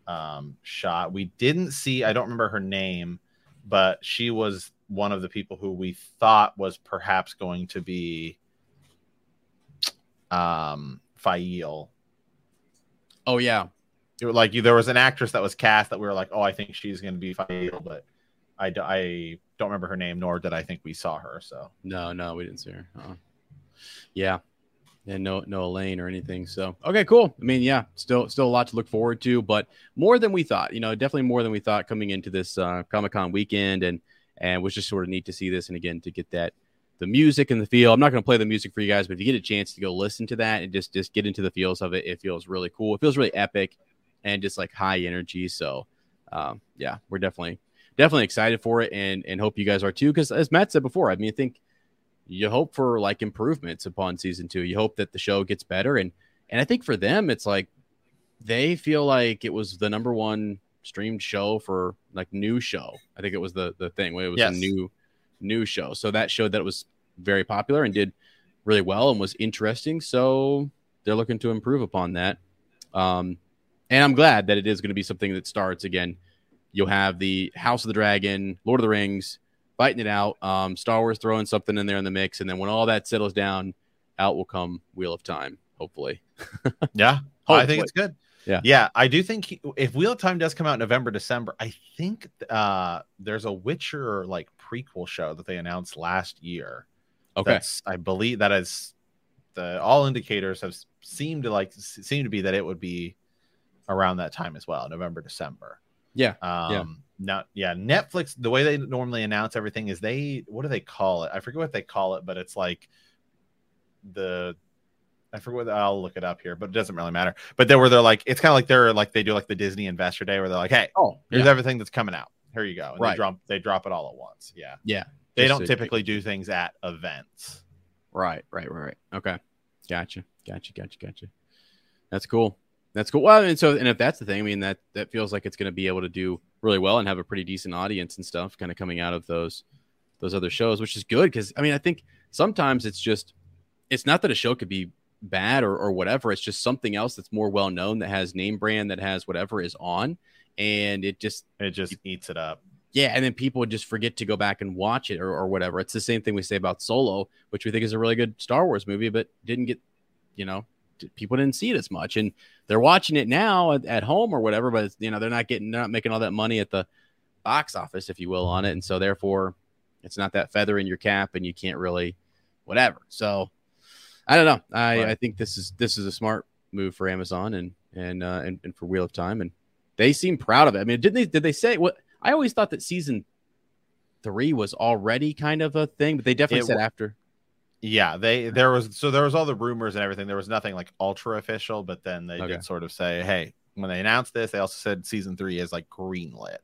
um shot. We didn't see. I don't remember her name, but she was one of the people who we thought was perhaps going to be um Faile. Oh yeah, It like there was an actress that was cast that we were like, oh, I think she's going to be Faile, but I, I don't remember her name, nor did I think we saw her. So no, no, we didn't see her. uh Yeah, and no no Elayne or anything. So okay, cool. I mean, yeah, still still a lot to look forward to, but more than we thought. You know, definitely more than we thought coming into this uh, Comic Con weekend, and and was just sort of neat to see this, and again to get that the music and the feel. I'm not going to play the music for you guys, but if you get a chance to go listen to that and just just get into the feels of it, it feels really cool. It feels really epic and just like high energy. So um, yeah, we're definitely definitely excited for it, and and hope you guys are too. Because as Matt said before, I mean, I think you hope for like improvements upon season two. You hope that the show gets better, and and I think for them, it's like they feel like it was the number one streamed show for like new show. I think it was the the thing when it was Yes. a new new show. So that showed that it was very popular and did really well and was interesting. So they're looking to improve upon that. Um, and I'm glad that it is going to be something that starts again. You'll have the House of the Dragon, Lord of the Rings, fighting it out. Um, Star Wars throwing something in there in the mix, and then when all that settles down, out will come Wheel of Time. Hopefully, yeah, I think it's good. Yeah. yeah. I do think he- if Wheel of Time does come out in November, December, I think uh there's a Witcher like prequel show that they announced last year. okay, That's, I believe that is the all indicators have seemed to like seem to be that it would be around that time as well, November, December. Yeah, Um, not yeah, Netflix. The way they normally announce everything is they what do they call it? I forget what they call it, but it's like the I forget what I'll look it up here, but it doesn't really matter. But they were they're like it's kind of like they're like they do like the Disney Investor Day where they're like, hey, oh, here's yeah, everything that's coming out. Here you go. And Right. they drop they drop it all at once. Yeah. yeah, They Just don't to- typically do things at events. Right, right, right, right. Okay. Gotcha. Gotcha. Gotcha. Gotcha. That's cool. That's cool. Well, and so, and if that's the thing, I mean, that, that feels like it's going to be able to do really well and have a pretty decent audience and stuff kind of coming out of those, those other shows, which is good. Cause I mean, I think sometimes it's just, it's not that a show could be bad or, or whatever. It's just something else that's more well known that has name brand that has whatever is on. And it just, It just eats it up. yeah, and then people would just forget to go back and watch it or, or whatever. It's the same thing we say about Solo, which we think is a really good Star Wars movie, but didn't get, you know, people didn't see it as much, and they're watching it now at, at home or whatever. But you know, they're not getting, they're not making all that money at the box office, if you will, on it, and so therefore, it's not that feather in your cap, and you can't really, whatever. So, I don't know. I, Right. I think this is this is a smart move for Amazon and and uh, and, and for Wheel of Time, and they seem proud of it. I mean, didn't they? Did they say what? I always thought that season three was already kind of a thing, but they definitely It said after. Yeah, they uh-huh. there was so there was all the rumors and everything. There was nothing like ultra official, but then they Okay. did sort of say, hey, when they announced this, they also said season three is like greenlit.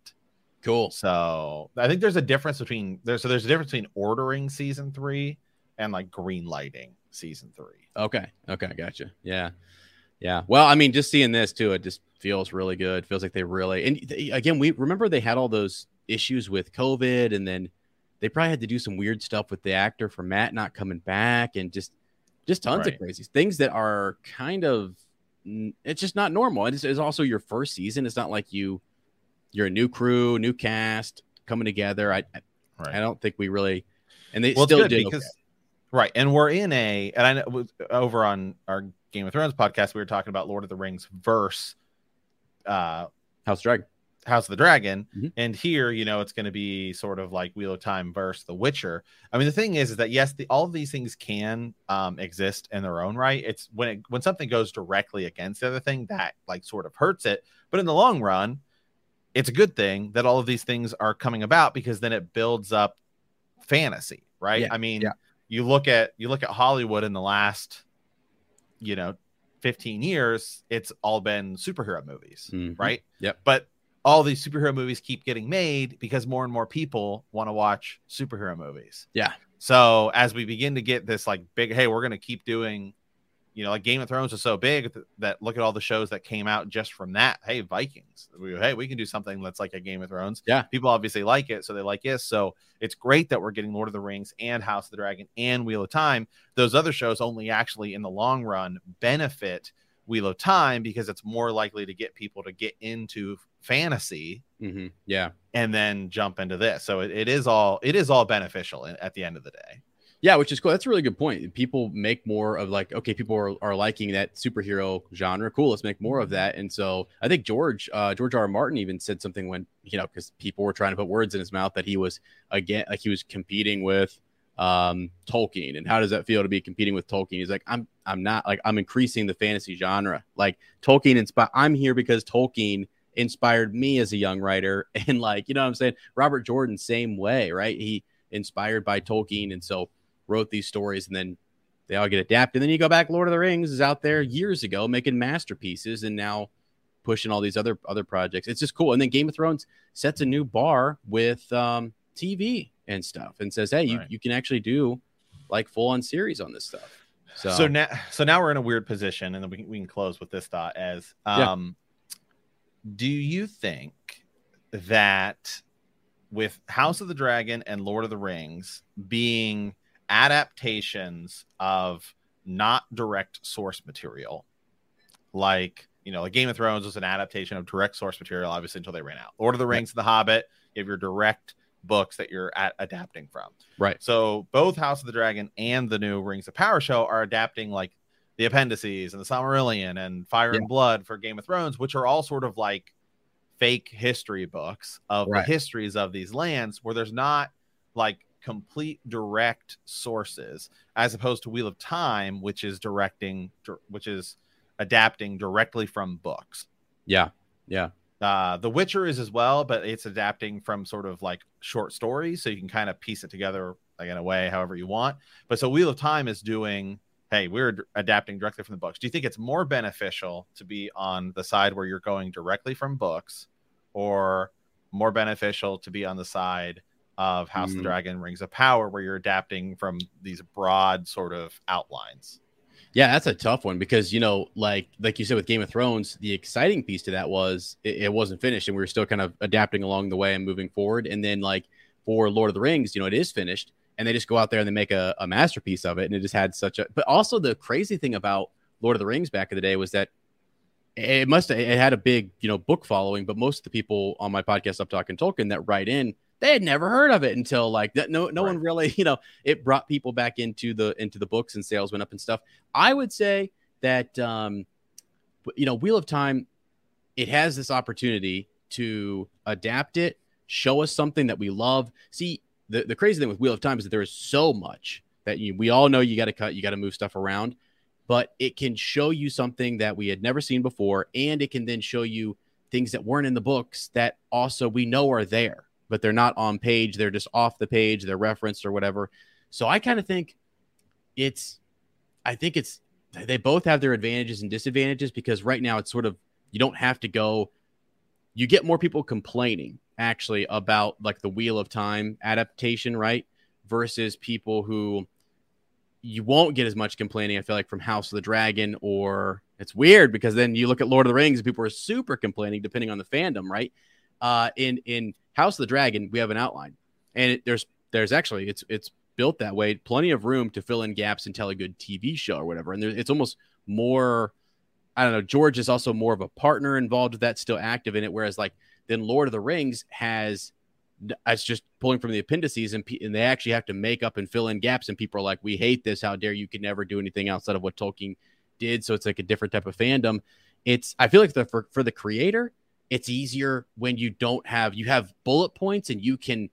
Cool. So I think there's a difference between there's so there's a difference between ordering season three and like green lighting season three. Okay. Okay. Gotcha. Yeah. Yeah. Well, I mean, just seeing this too, it just feels really good. Feels like they really, and they- again, we remember they had all those issues with COVID and then they probably had to do some weird stuff with the actor for Mat not coming back and just, just tons Right. of crazy things that are kind of, it's just not normal. It's, it's also your first season. It's not like you, you're a new crew, new cast coming together. I, I- Right. I don't think we really, and they well, still did because okay. right, and we're in a and I know over on our Game of Thrones podcast, we were talking about Lord of the Rings verse uh House Dragon. House of the Dragon, Mhm. and here, you know, it's going to be sort of like Wheel of Time versus The Witcher. I mean, the thing is, is that yes, the, all of these things can um, exist in their own right. It's when it, when something goes directly against the other thing that like sort of hurts it. But in the long run, it's a good thing that all of these things are coming about because then it builds up fantasy, right? Yeah, I mean, yeah. you look at you look at Hollywood in the last, you know, 15 years, it's all been superhero movies, Mhm. right? Yep. But all these superhero movies keep getting made because more and more people want to watch superhero movies. Yeah. So as we begin to get this like big, hey, we're going to keep doing, you know, like Game of Thrones was so big that, that look at all the shows that came out just from that. Hey, Vikings. We, hey, we can do something that's like a Game of Thrones. Yeah. People obviously like it, so they like this. So it's great that we're getting Lord of the Rings and House of the Dragon and Wheel of Time. Those other shows only actually in the long run benefit Wheel of Time because it's more likely to get people to get into fantasy Mhm. Yeah. and then jump into this. So it, it is all it is all beneficial at the end of the day. Yeah, which is cool. That's a really good point. People make more of like, okay, people are, are liking that superhero genre. Cool, let's make more of that. And so I think George, uh, George R. R. Martin even said something when, you know, because people were trying to put words in his mouth that he was again like he was competing with um Tolkien. And how does that feel to be competing with Tolkien? He's like, I'm I'm not like I'm increasing the fantasy genre. Like Tolkien inspired I'm here because Tolkien inspired me as a young writer. And like, you know what I'm saying? Robert Jordan, same way, right? He inspired by Tolkien. And so wrote these stories and then they all get adapted. And then you go back, Lord of the Rings is out there years ago making masterpieces and now pushing all these other other projects. It's just cool. And then Game of Thrones sets a new bar with um, TV and stuff and says, hey, you, Right. you can actually do like full on series on this stuff. So, So, now, so now we're in a weird position, and then we can, we can close with this thought. As Yeah. Do you think that with House of the Dragon and Lord of the Rings being adaptations of not direct source material, like you know, like Game of Thrones was an adaptation of direct source material, obviously until they ran out. Lord of the Rings and The Hobbit, you have your direct books that you're at, adapting from. right. So both House of the Dragon and the new Rings of Power show are adapting like the appendices and the Silmarillion and Fire Yeah. and Blood for Game of Thrones, which are all sort of like fake history books of Right. the histories of these lands where there's not like complete direct sources as opposed to Wheel of Time, which is directing, which is adapting directly from books. Yeah. Yeah. Uh, The Witcher is as well, but it's adapting from sort of like short stories, so you can kind of piece it together like in a way, however you want. But so Wheel of Time is doing, hey, we're adapting directly from the books. Do you think it's more beneficial to be on the side where you're going directly from books, or more beneficial to be on the side of House of Mm. the Dragon, Rings of Power, where you're adapting from these broad sort of outlines? Yeah, that's a tough one because you know, like like you said with Game of Thrones, the exciting piece to that was it, it wasn't finished, and we were still kind of adapting along the way and moving forward. And then like for Lord of the Rings, you know, it is finished, and they just go out there and they make a, a masterpiece of it, and it just had such a. But also the crazy thing about Lord of the Rings back in the day was that it must it had a big you know book following, but most of the people on my podcast, up talking Tolkien, that write in, they had never heard of it until like that. No, no one really, you know, it brought people back into the into the books and sales went up and stuff. I would say that um, you know, Wheel of Time, it has this opportunity to adapt it, show us something that we love. See, the, the crazy thing with Wheel of Time is that there is so much that you, we all know you got to cut, you got to move stuff around, but it can show you something that we had never seen before, and it can then show you things that weren't in the books that also we know are there, but they're not on page. They're just off the page. They're referenced or whatever. So I kind of think it's, I think it's, they both have their advantages and disadvantages because right now it's sort of, you don't have to go, you get more people complaining actually about like the Wheel of Time adaptation, right? Versus people who you won't get as much complaining, I feel like, from House of the Dragon, or it's weird because then you look at Lord of the Rings and people are super complaining depending on the fandom, right? Uh, in in House of the Dragon, we have an outline, and it, there's there's actually it's it's built that way, plenty of room to fill in gaps and tell a good TV show or whatever. And there, it's almost more, I don't know. George is also more of a partner involved with that, still active in it, whereas like then Lord of the Rings has it's just pulling from the appendices and, and they actually have to make up and fill in gaps and people are like we hate this. How dare you? Could never do anything outside of what tolkien did. So it's like a different type of fandom. It's i feel like the for, for the creator it's easier when you don't have you have bullet points and you can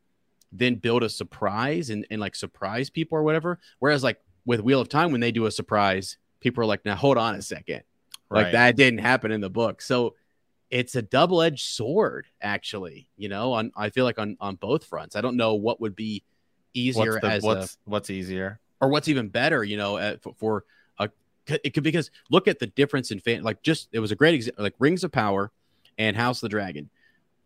then build a surprise and, and like surprise people or whatever. Whereas like with wheel of time when they do a surprise people are like now hold on a second. Like that didn't happen in the book. So it's a double-edged sword actually you know on i feel like on on both fronts i don't know what would be easier What's, the, as a, what's what's easier? or what's even better you know uh, for, for a it could because look at the difference in fan like just it was a great example like rings of power and house of the dragon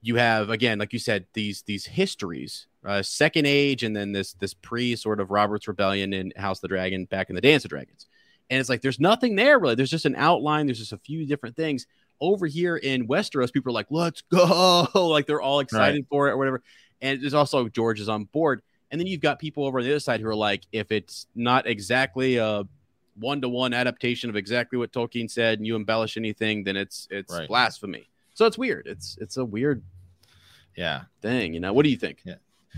you have again like you said these these histories uh, second age and then this this pre sort of robert's rebellion in house of the dragon back in the dance of dragons And it's like there's nothing there really. There's just an outline. There's just a few different things. Over here in Westeros, people are like, "Let's go!" like they're all excited for it or whatever. And there's also George is on board. And then you've got people over on the other side who are like, if it's not exactly a one to one adaptation of exactly what Tolkien said, and you embellish anything, then it's it's Right. blasphemy. So it's weird. It's it's a weird Yeah. thing. You know, what do you think? Yeah.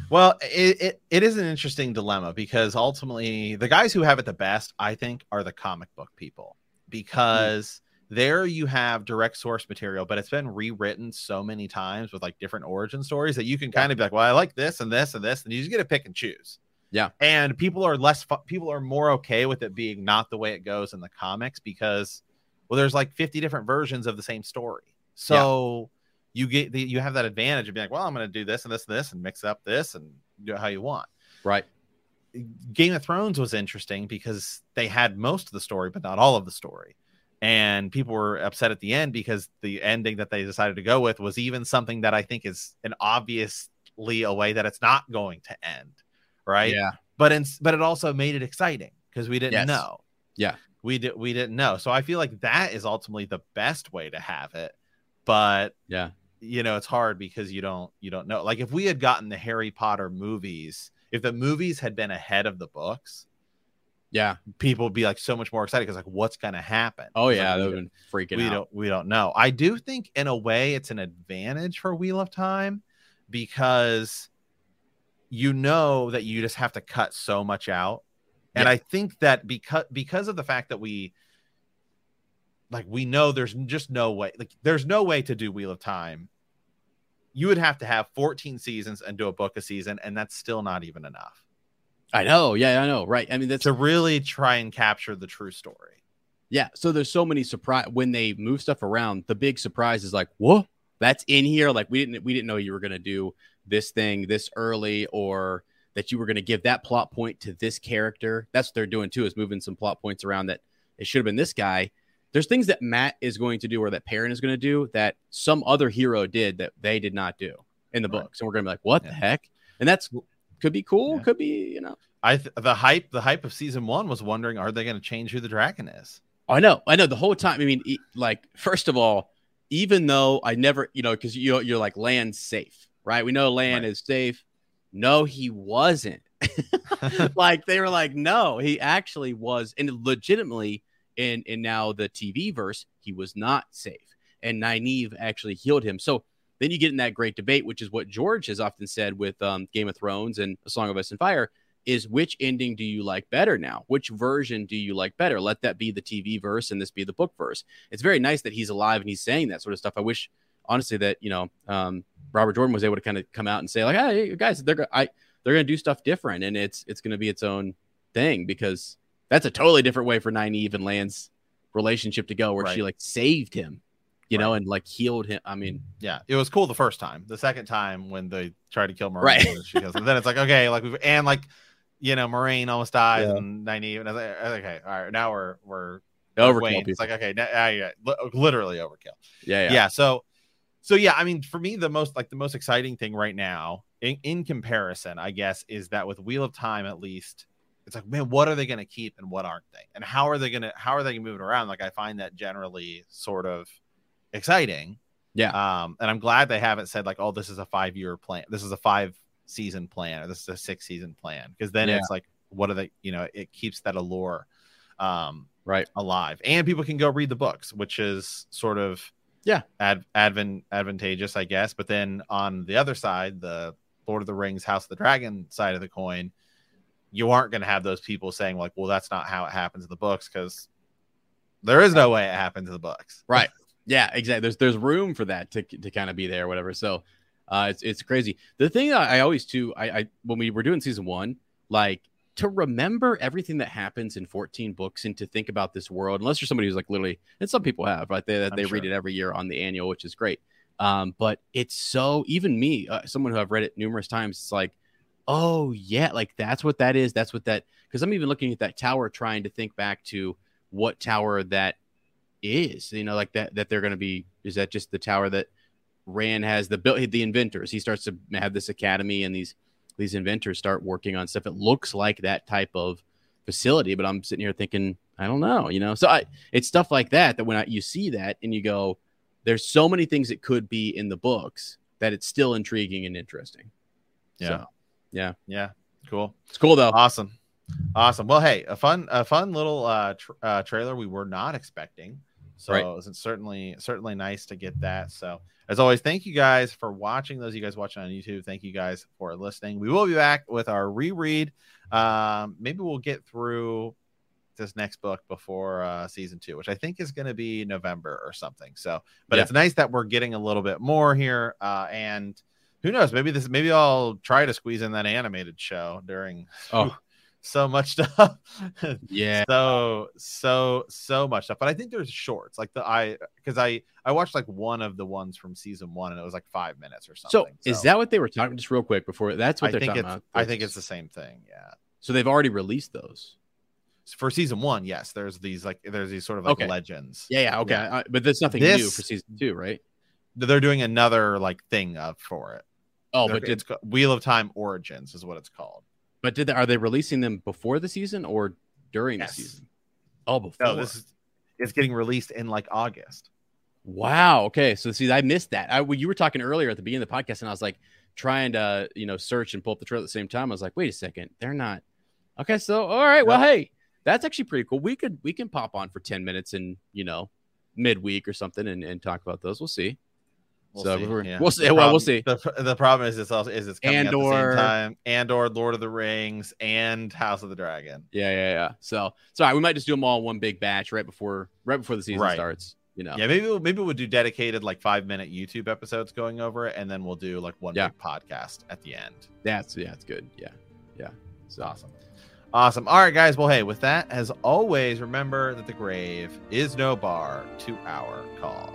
Well, it, it, it is an interesting dilemma because ultimately the guys who have it the best, I think, are the comic book people mm-hmm. because there you have direct source material, but it's been rewritten so many times with like different origin stories that you can kind of be like, well, I like this and this and this, and you just get to pick and choose. Yeah. And people are less, fu- people are more okay with it being not the way it goes in the comics because, well, there's like 50 different versions of the same story. So, you get the, you have that advantage of being like, well, I'm going to do this and this and this and mix up this and do it how you want. Right. Game of Thrones was interesting because they had most of the story, but not all of the story. And people were upset at the end because the ending that they decided to go with was even something that I think is an obviously a way that it's not going to end. Right. Yeah. But in, but it also made it exciting because we didn't Yes. know. Yeah. We did we didn't know. So I feel like that is ultimately the best way to have it. But Yeah. you know it's hard because you don't you don't know like if we had gotten the harry potter movies if the movies had been ahead of the books Yeah. people would be like so much more excited because like what's gonna happen Oh yeah. like, That we, would have been freaking we out. don't we don't know i do think in a way it's an advantage for wheel of time because you know that you just have to cut so much out and Yeah. i think that because because of the fact that we like we know there's just no way like there's no way to do wheel of time you would have to have 14 seasons and do a book a season and that's still not even enough I know. Yeah, I know. Right. I mean, that's to really try and capture the true story yeah. So there's so many surprise when they move stuff around. The big surprise is like, whoa, that's in here. Like we didn't we didn't know you were gonna do this thing this early or that you were gonna give that plot point to this character. That's what they're doing too, is moving some plot points around that it should have been this guy. There's things that Mat is going to do or that Perrin is going to do that some other hero did that they did not do in the Right. books. And we're going to be like, what the heck? And that's could be cool, Yeah. could be, you know. i th- the hype the hype of season one was wondering are they going to change who the dragon is I know, I know. The whole time, I mean, e- like first of all, even though I never, you know, because you you're like Lan safe, right? We know Lan Right. is safe. No, he wasn't. like they were like, no, he actually was, and legitimately in in now the TV verse, he was not safe, and Nynaeve actually healed him. So then you get in that great debate, which is what George has often said with um, Game of Thrones and A Song of Ice and Fire. Is which ending do you like better now? Which version do you like better? Let that be the TV verse and this be the book verse. It's very nice that he's alive and he's saying that sort of stuff. I wish, honestly, that you know um, Robert Jordan was able to kind of come out and say like, "Hey, guys, they're I they're going to do stuff different, and it's it's going to be its own thing because that's a totally different way for Nynaeve and Lan's relationship to go, where she like saved him, you know, and like healed him. I mean, yeah it was cool the first time the second time when they tried to kill Moiraine, Right. she goes, and then it's like okay like we've and like you know Moiraine almost dies Yeah. and Nynaeve and I was like okay all right now we're we're overkill. People. It's like okay, now, now yeah, li- literally overkill. yeah, Yeah. yeah, So, so yeah, I mean, for me, the most like the most exciting thing right now, in, in comparison, I guess, is that with Wheel of Time, at least, it's like, man, what are they going to keep and what aren't they, and how are they going to how are they going to move it around? Like, I find that generally sort of exciting. Yeah. Um, and I'm glad they haven't said like, oh, this is a five year plan, this is a five season plan, or this is a six season plan, because then Yeah. it's like, what are they? You know, it keeps that allure. Um, right. alive and people can go read the books which is sort of Yeah. ad, advan, advantageous i guess but then on the other side the lord of the rings house of the dragon side of the coin you aren't going to have those people saying like well that's not how it happens in the books because there is no way it happens in the books Right. Yeah, exactly. There's there's room for that to to kind of be there, or whatever. So uh it's it's crazy. The thing that I always too, I, I when we were doing season one, like to remember everything that happens in 14 books and to think about this world, unless you're somebody who's like literally, and some people have, right? They they read it every year on the annual, which is great. Um, but it's so even me, uh, someone who I've read it numerous times, it's like, oh yeah, like that's what that is. That's what that because I'm even looking at that tower, trying to think back to what tower that is. You know, like that that they're going to be. Is that just the tower that Rand has the built the inventors? He starts to have this academy, and these these inventors start working on stuff. It looks like that type of facility, but I'm sitting here thinking, I don't know, you know. So I, it's stuff like that that when I, you see that and you go, there's so many things it could be in the books that it's still intriguing and interesting. Yeah. So, yeah, Yeah. Cool. it's cool though. Awesome. Awesome. Well, hey, a fun, a fun little uh, tr- uh trailer we were not expecting. So Right. it was certainly, certainly nice to get that. So as always, thank you guys for watching. Those of you guys watching on YouTube, thank you guys for listening. We will be back with our reread. Um, maybe we'll get through this next book before uh, season two, which I think is going to be November or something. So, but Yeah. it's nice that we're getting a little bit more here. Uh, and who knows? Maybe this, maybe I'll try to squeeze in that animated show during Oh. so much stuff. Yeah. So so so much stuff. But I think there's shorts like the I because I I watched like one of the ones from season one and it was like five minutes or something. So, something. is that what they were talking? Just real quick before that's what I they're think talking about. I think it's the same thing. Yeah. so they've already released those. For season one, yes, there's these like there's these sort of like Okay. legends. Yeah, yeah, okay, Yeah. I- but there's nothing new for season two, right? They're doing another like thing up for it. Oh, They're- but it's Wheel of Time Origins is what it's called. But did they, are they releasing them before the season or during Yes. the season? Oh, before. No, this is it's getting released in like August. Wow. Okay. So see, I missed that. I well, you were talking earlier at the beginning of the podcast, and I was like trying to you know search and pull up the trailer at the same time. I was like, wait a second, they're not. Okay. So all right. Well, hey, that's actually pretty cool. We could we can pop on for ten minutes and you know midweek or something and, and talk about those. We'll see. We'll So see. we're- yeah. we'll see. The Well, we'll problem- The, the problem is it's also is it's coming at the same time. Andor Lord of the Rings and House of the Dragon. Yeah, yeah, yeah. So sorry, we might just do them all in one big batch right before right before the season Right. starts. You know. Yeah, maybe we'll, maybe we'll do dedicated like five minute YouTube episodes going over it, and then we'll do like one Yeah. big podcast at the end. That's yeah, it's good. Yeah, yeah. it's Awesome. Awesome. All right, guys. Well, hey, with that, as always, remember that the grave is no bar to our call.